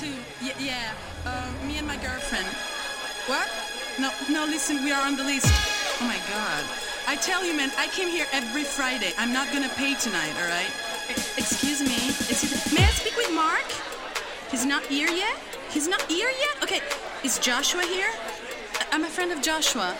too. Y- yeah, uh, me and my girlfriend. What? No, no, listen, we are on the list. Oh my god. I tell you, man, I came here every Friday. I'm not gonna pay tonight, alright? E- excuse me. He May I speak with Mark? He's not here yet? He's not here yet? Okay, is Joshua here? I- I'm a friend of Joshua.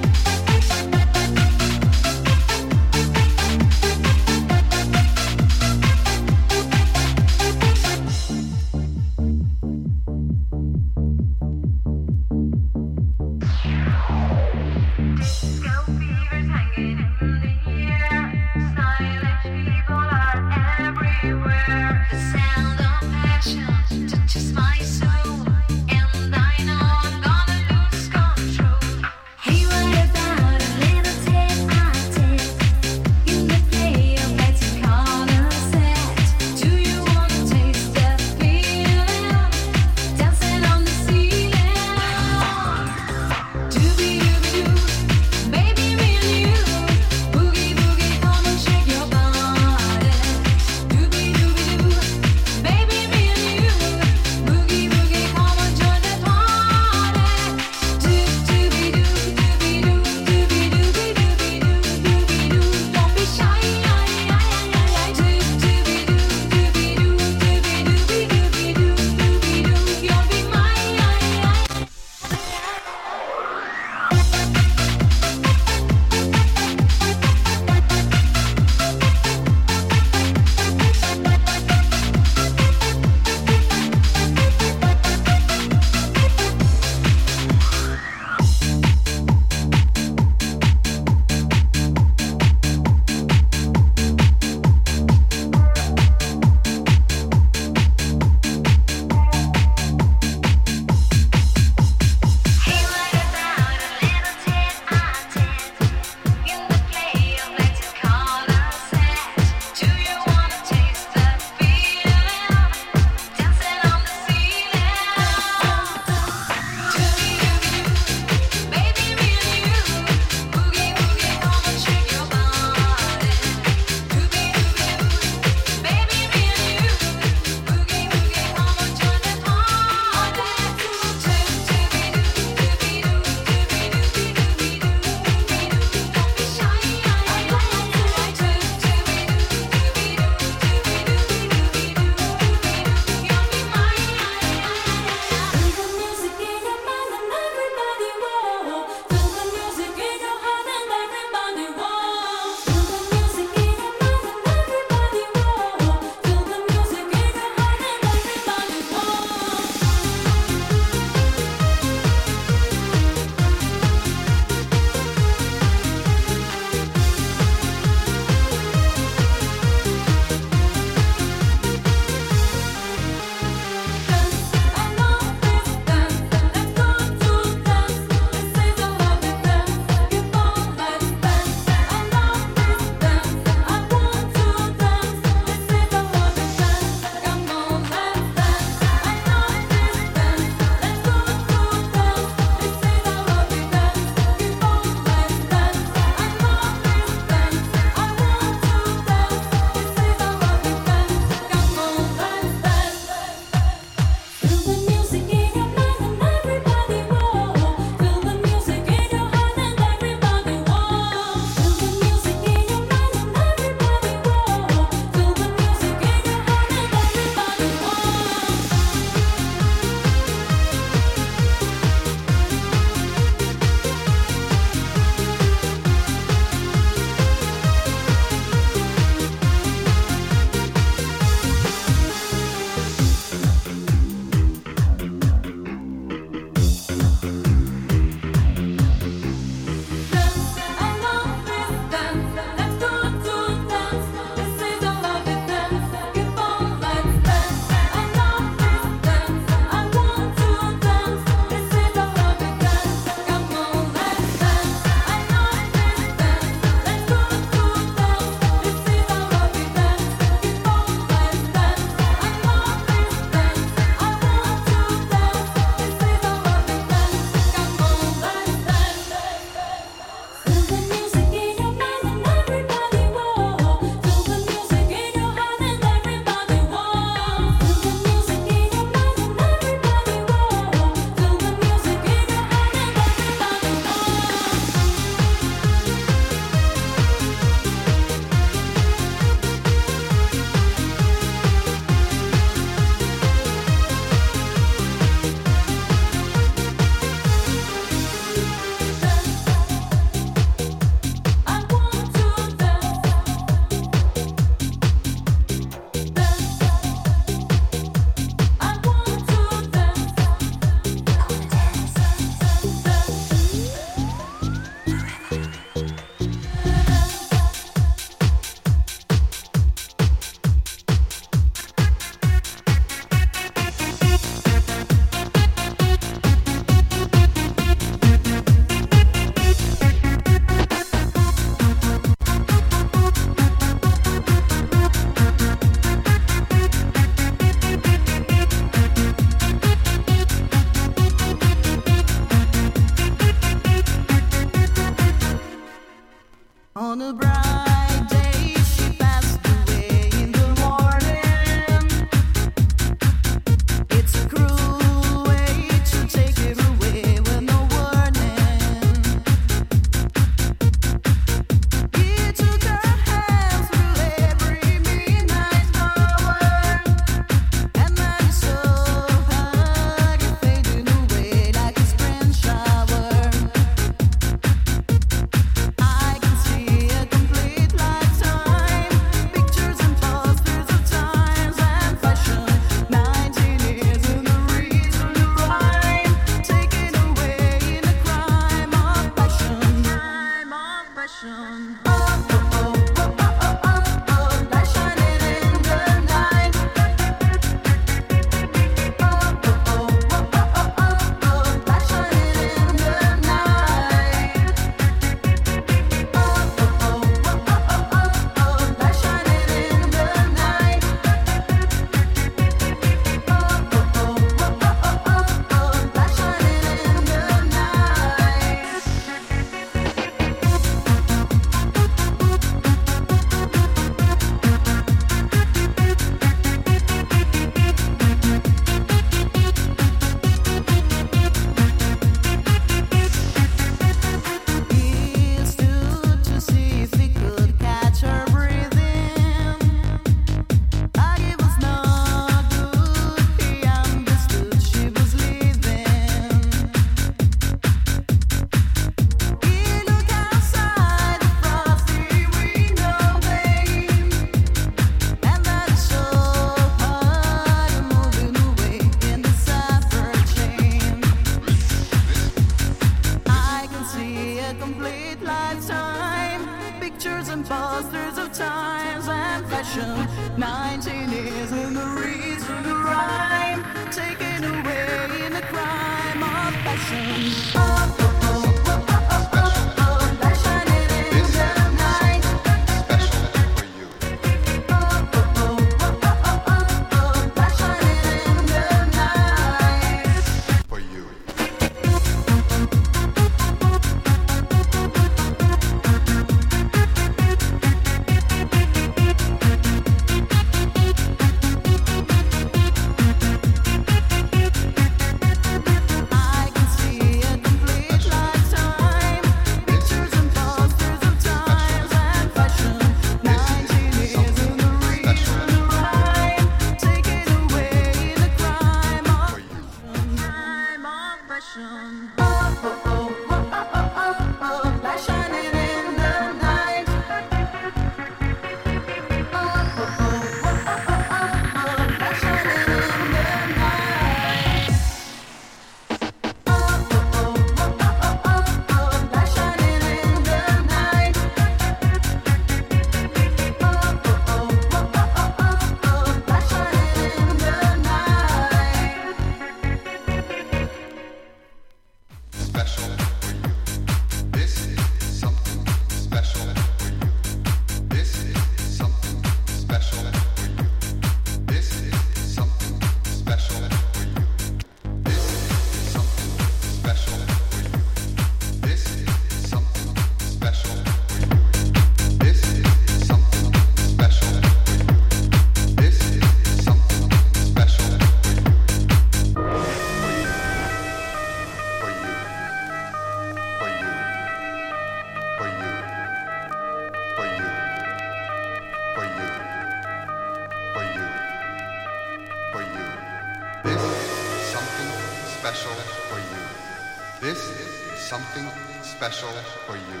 Special for you.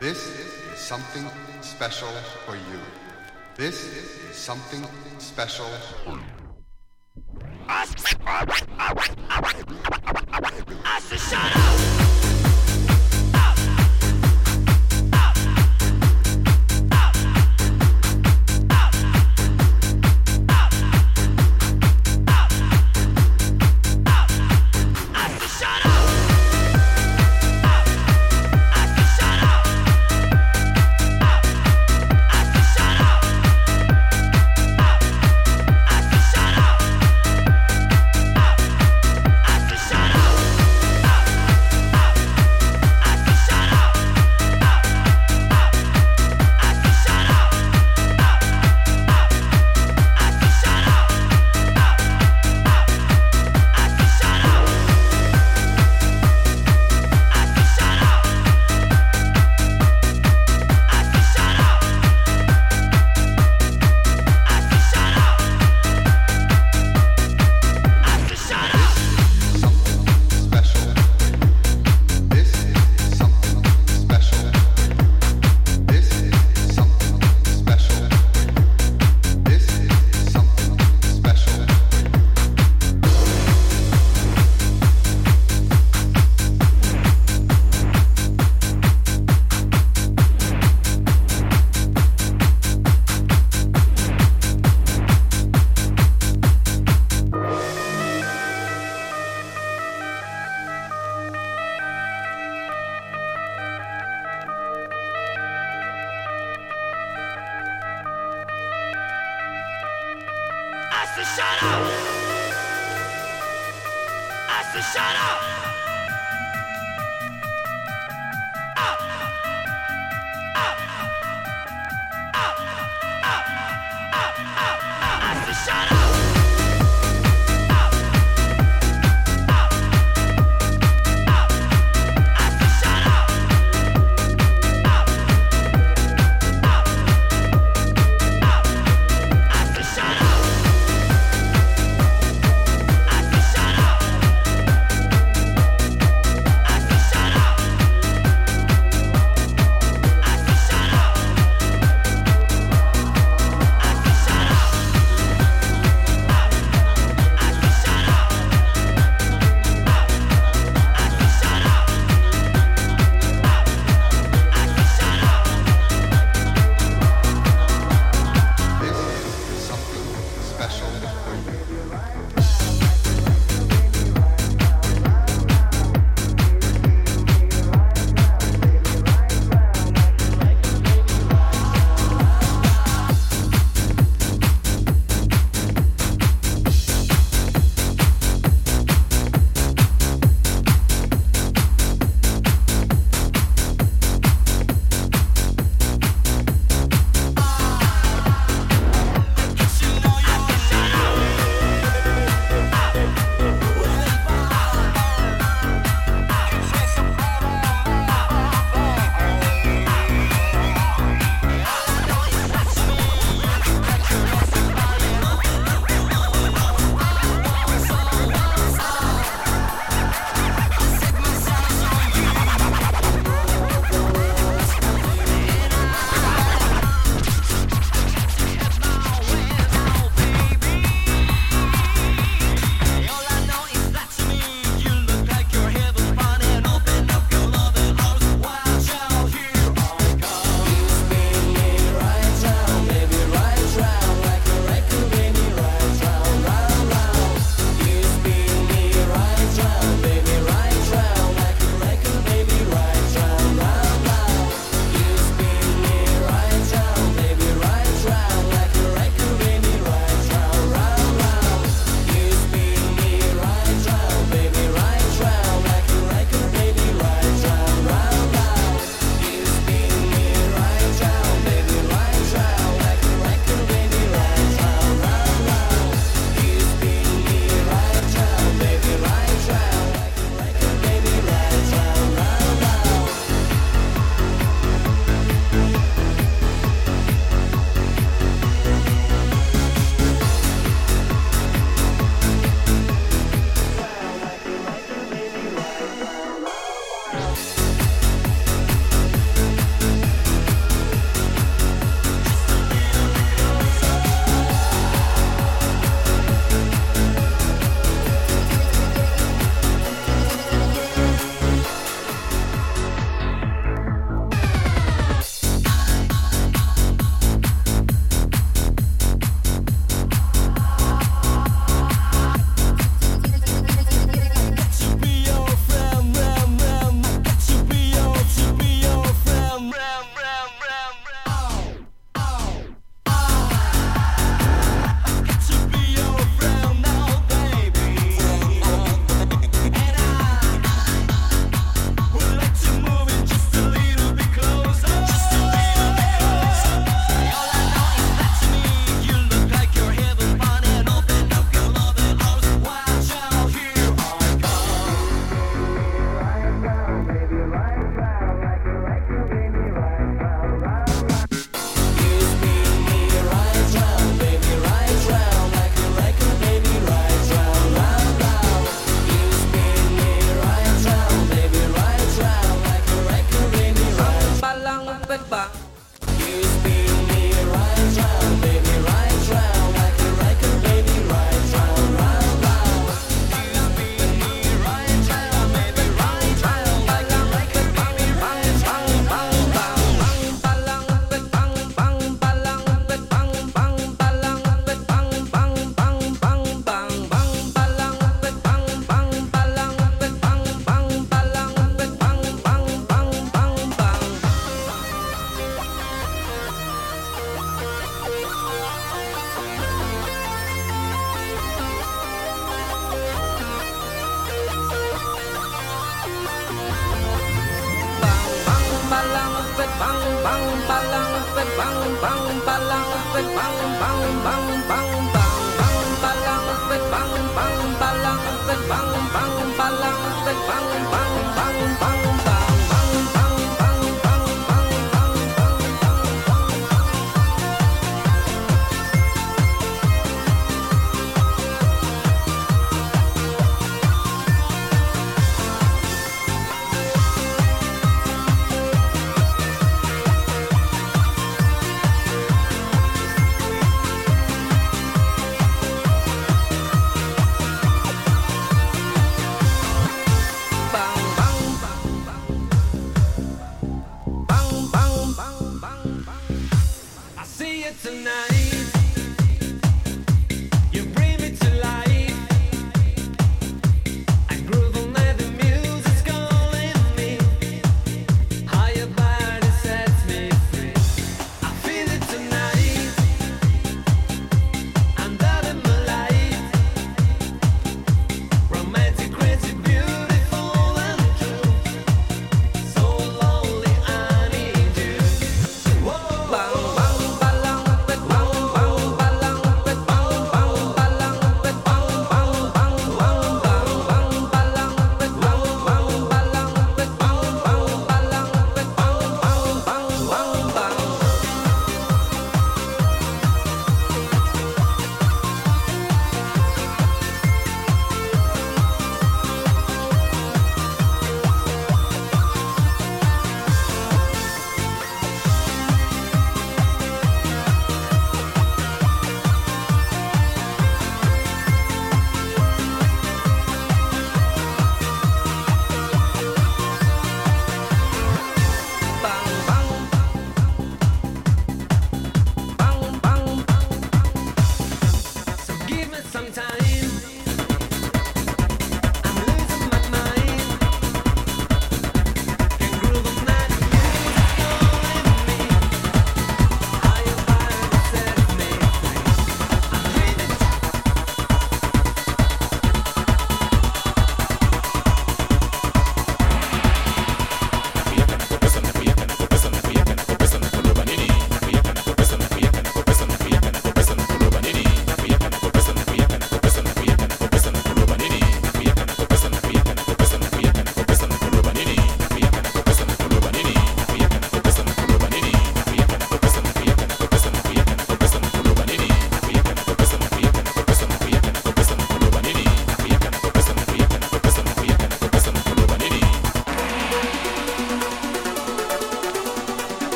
This is something special for you. Shut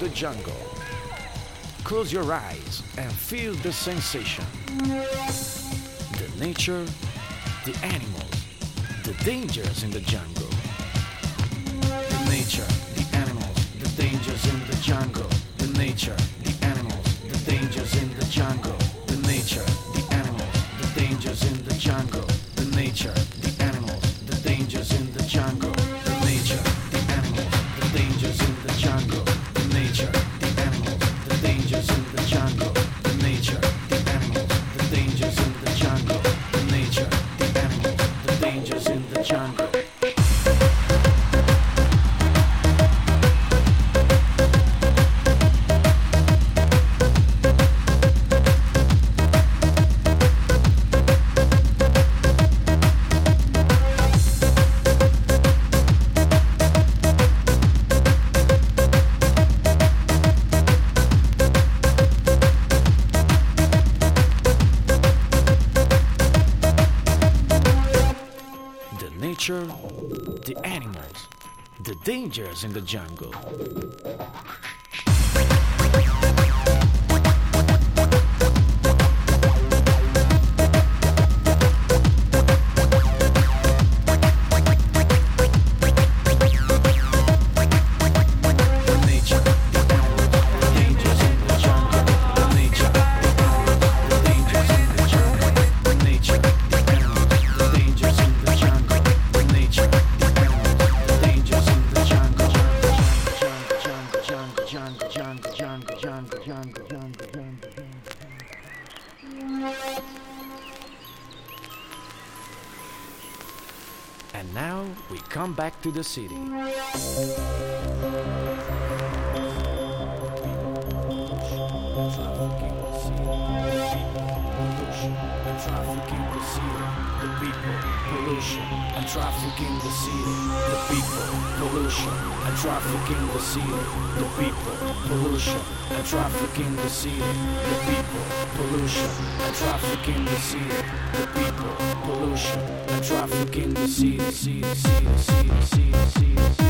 the jungle. Close your eyes and feel the sensation. The nature, the animals, the dangers in the jungle. The nature. dangers in the jungle. to the city. trafficking the seal, the people, pollution, and trafficking the seal, the people, pollution, and trafficking the seal, the people, pollution, and trafficking the seal, the people, pollution, and trafficking the seal, seal, seal, seal, seal, seal, seal.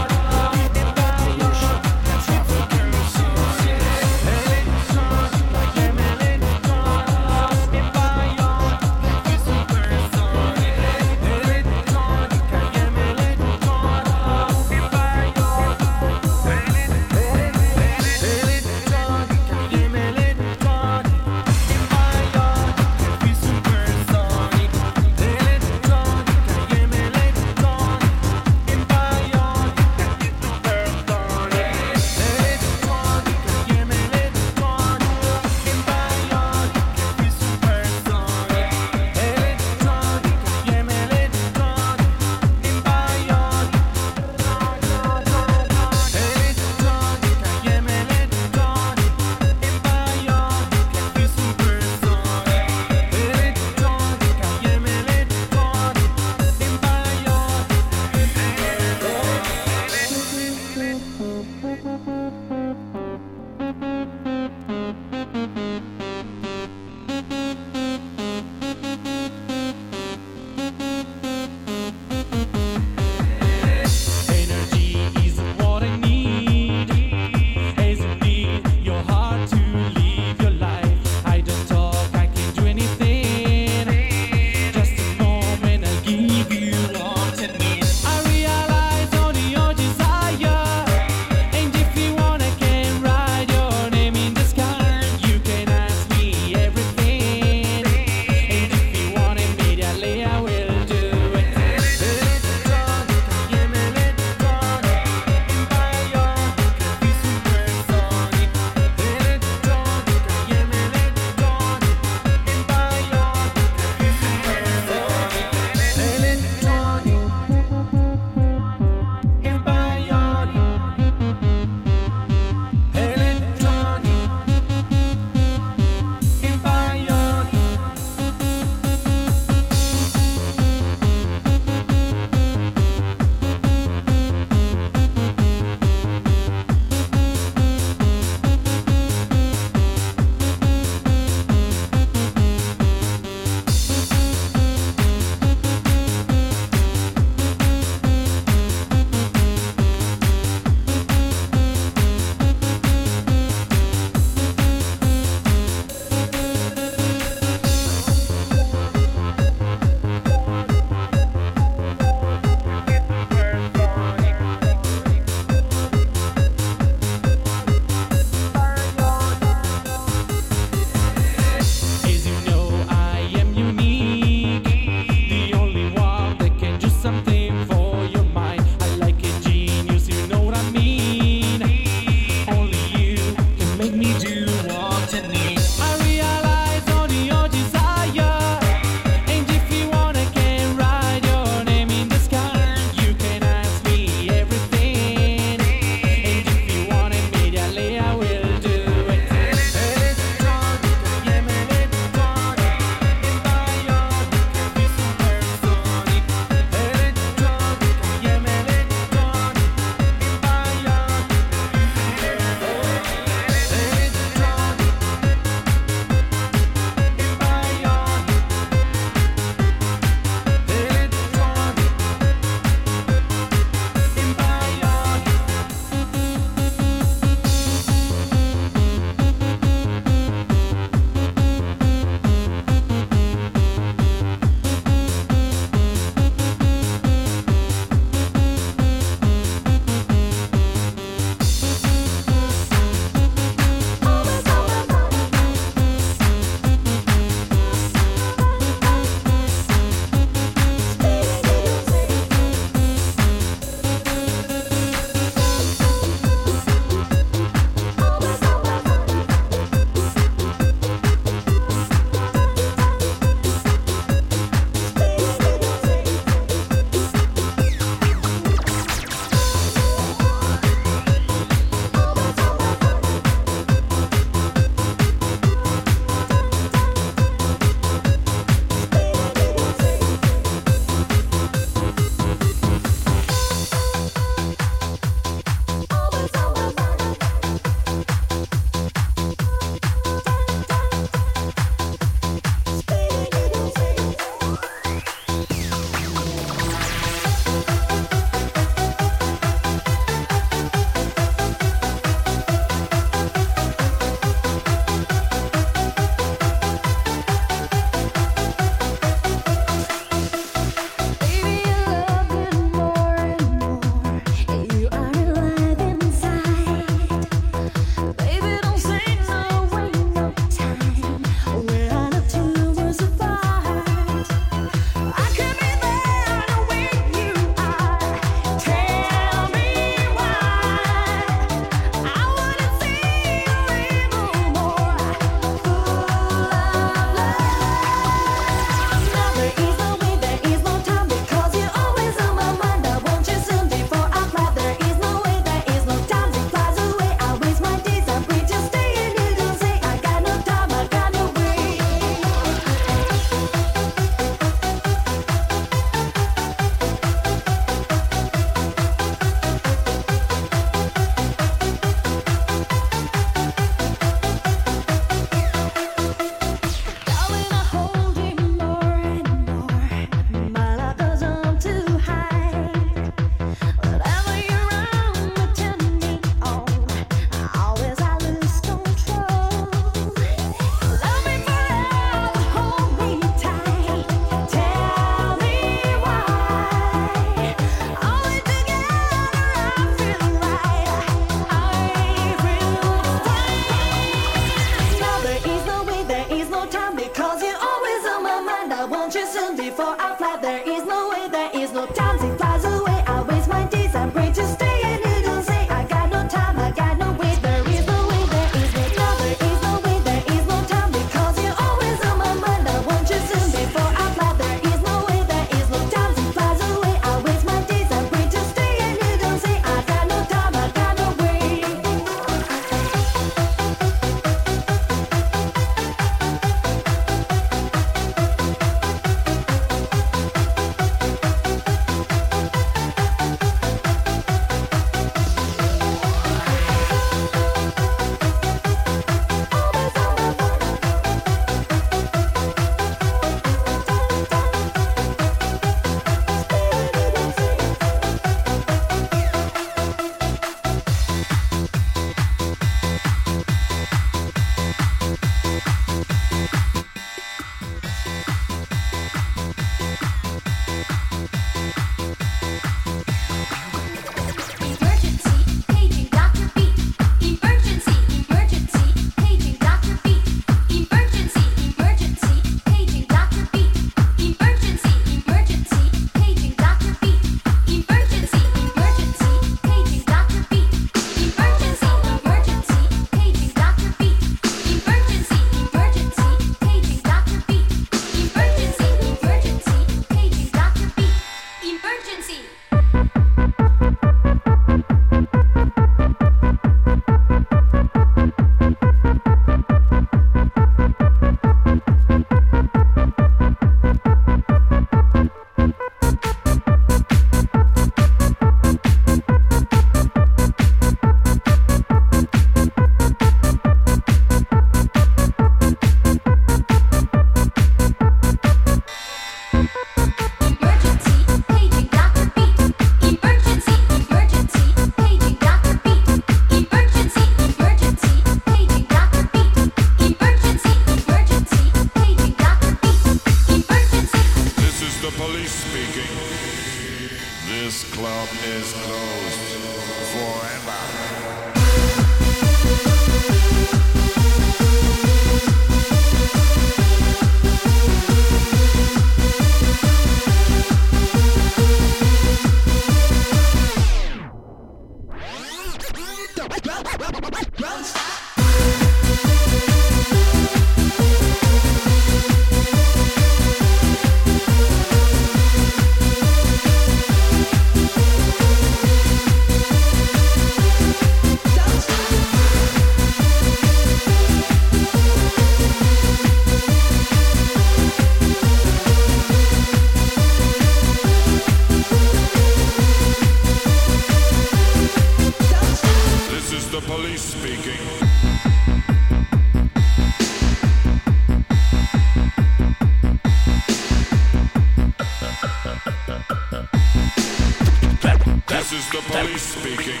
This is the police speaking.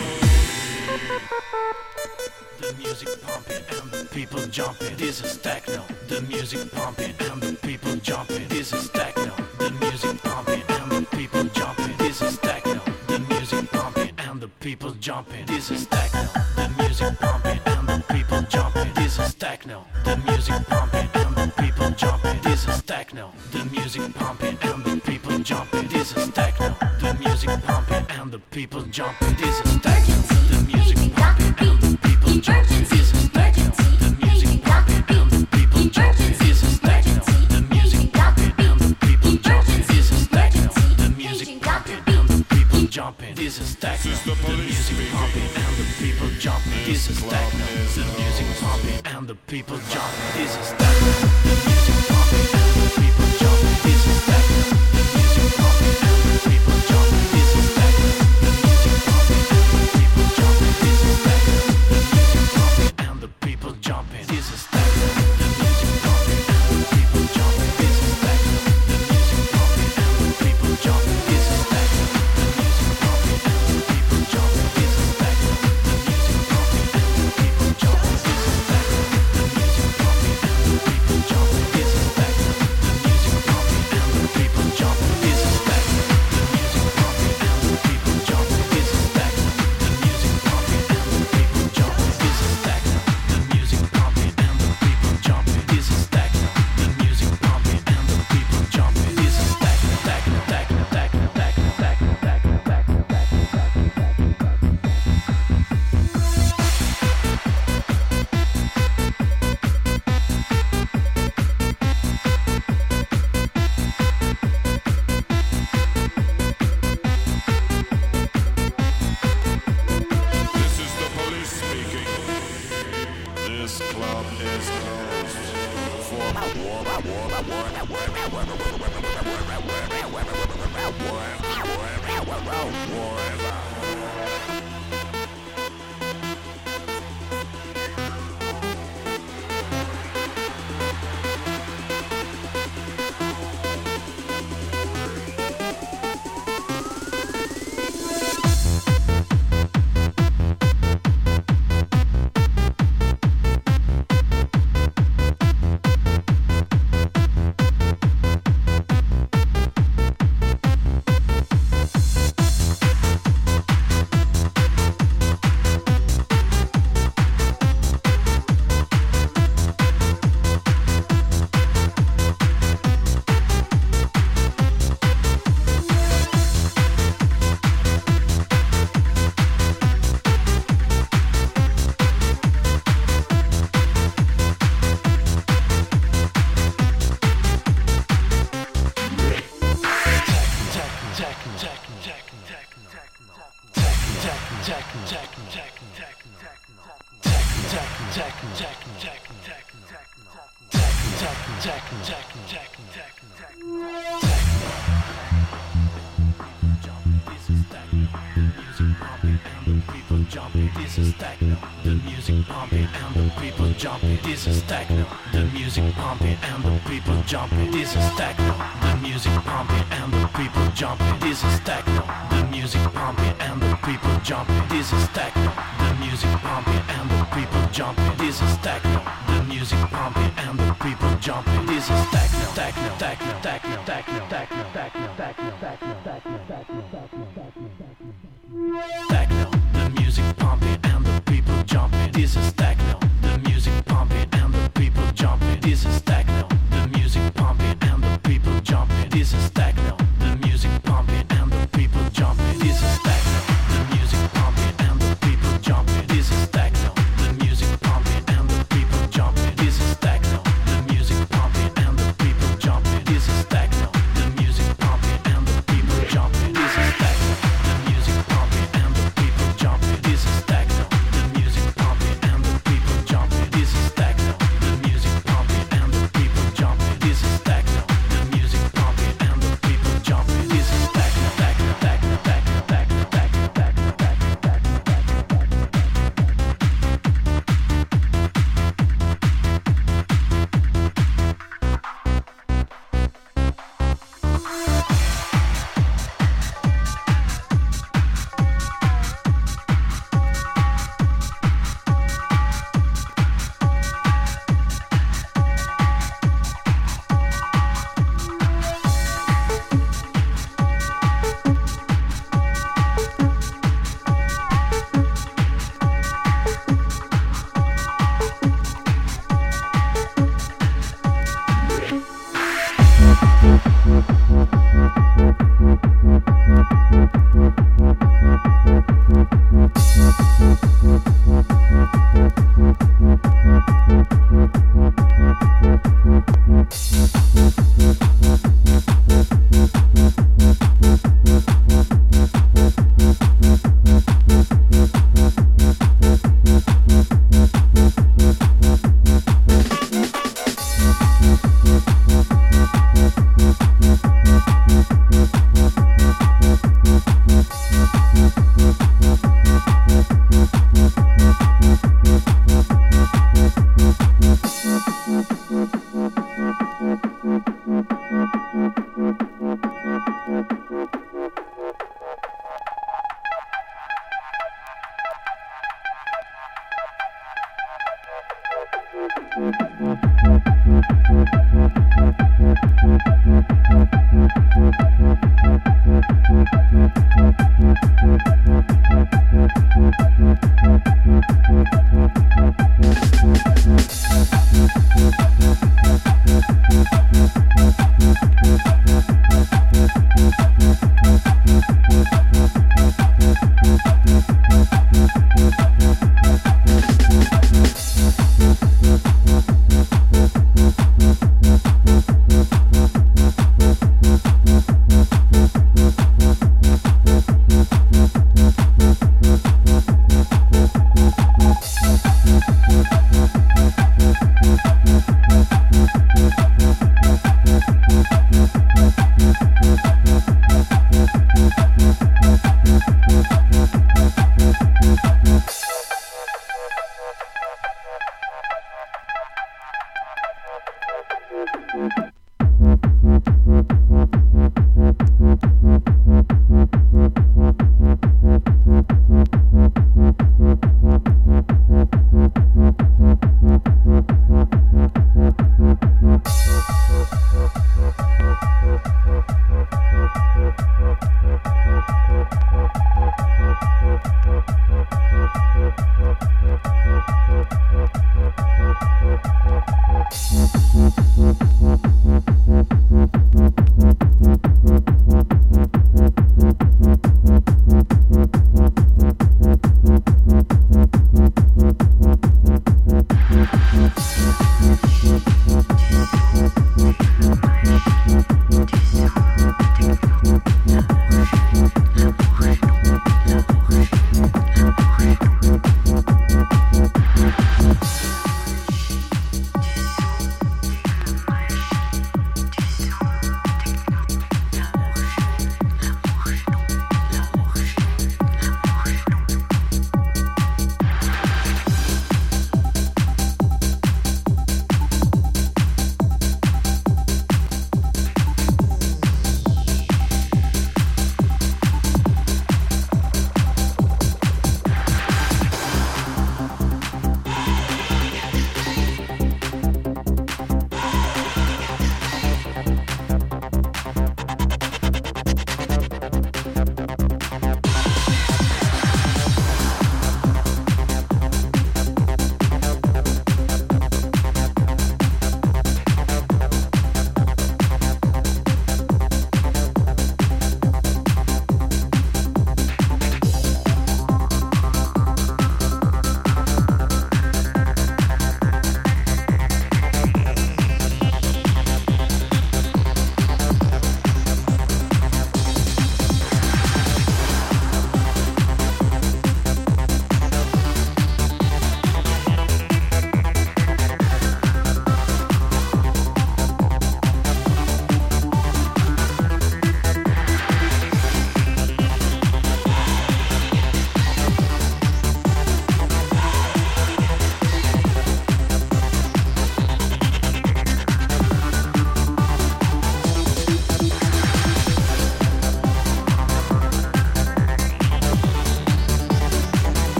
The music pumping and the people jumping. This is techno. The music pumping and the people jumping. This is techno. jump. jumping, this is techno. The music pumping and the people jumping, this is techno. Thank you.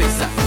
cabeza.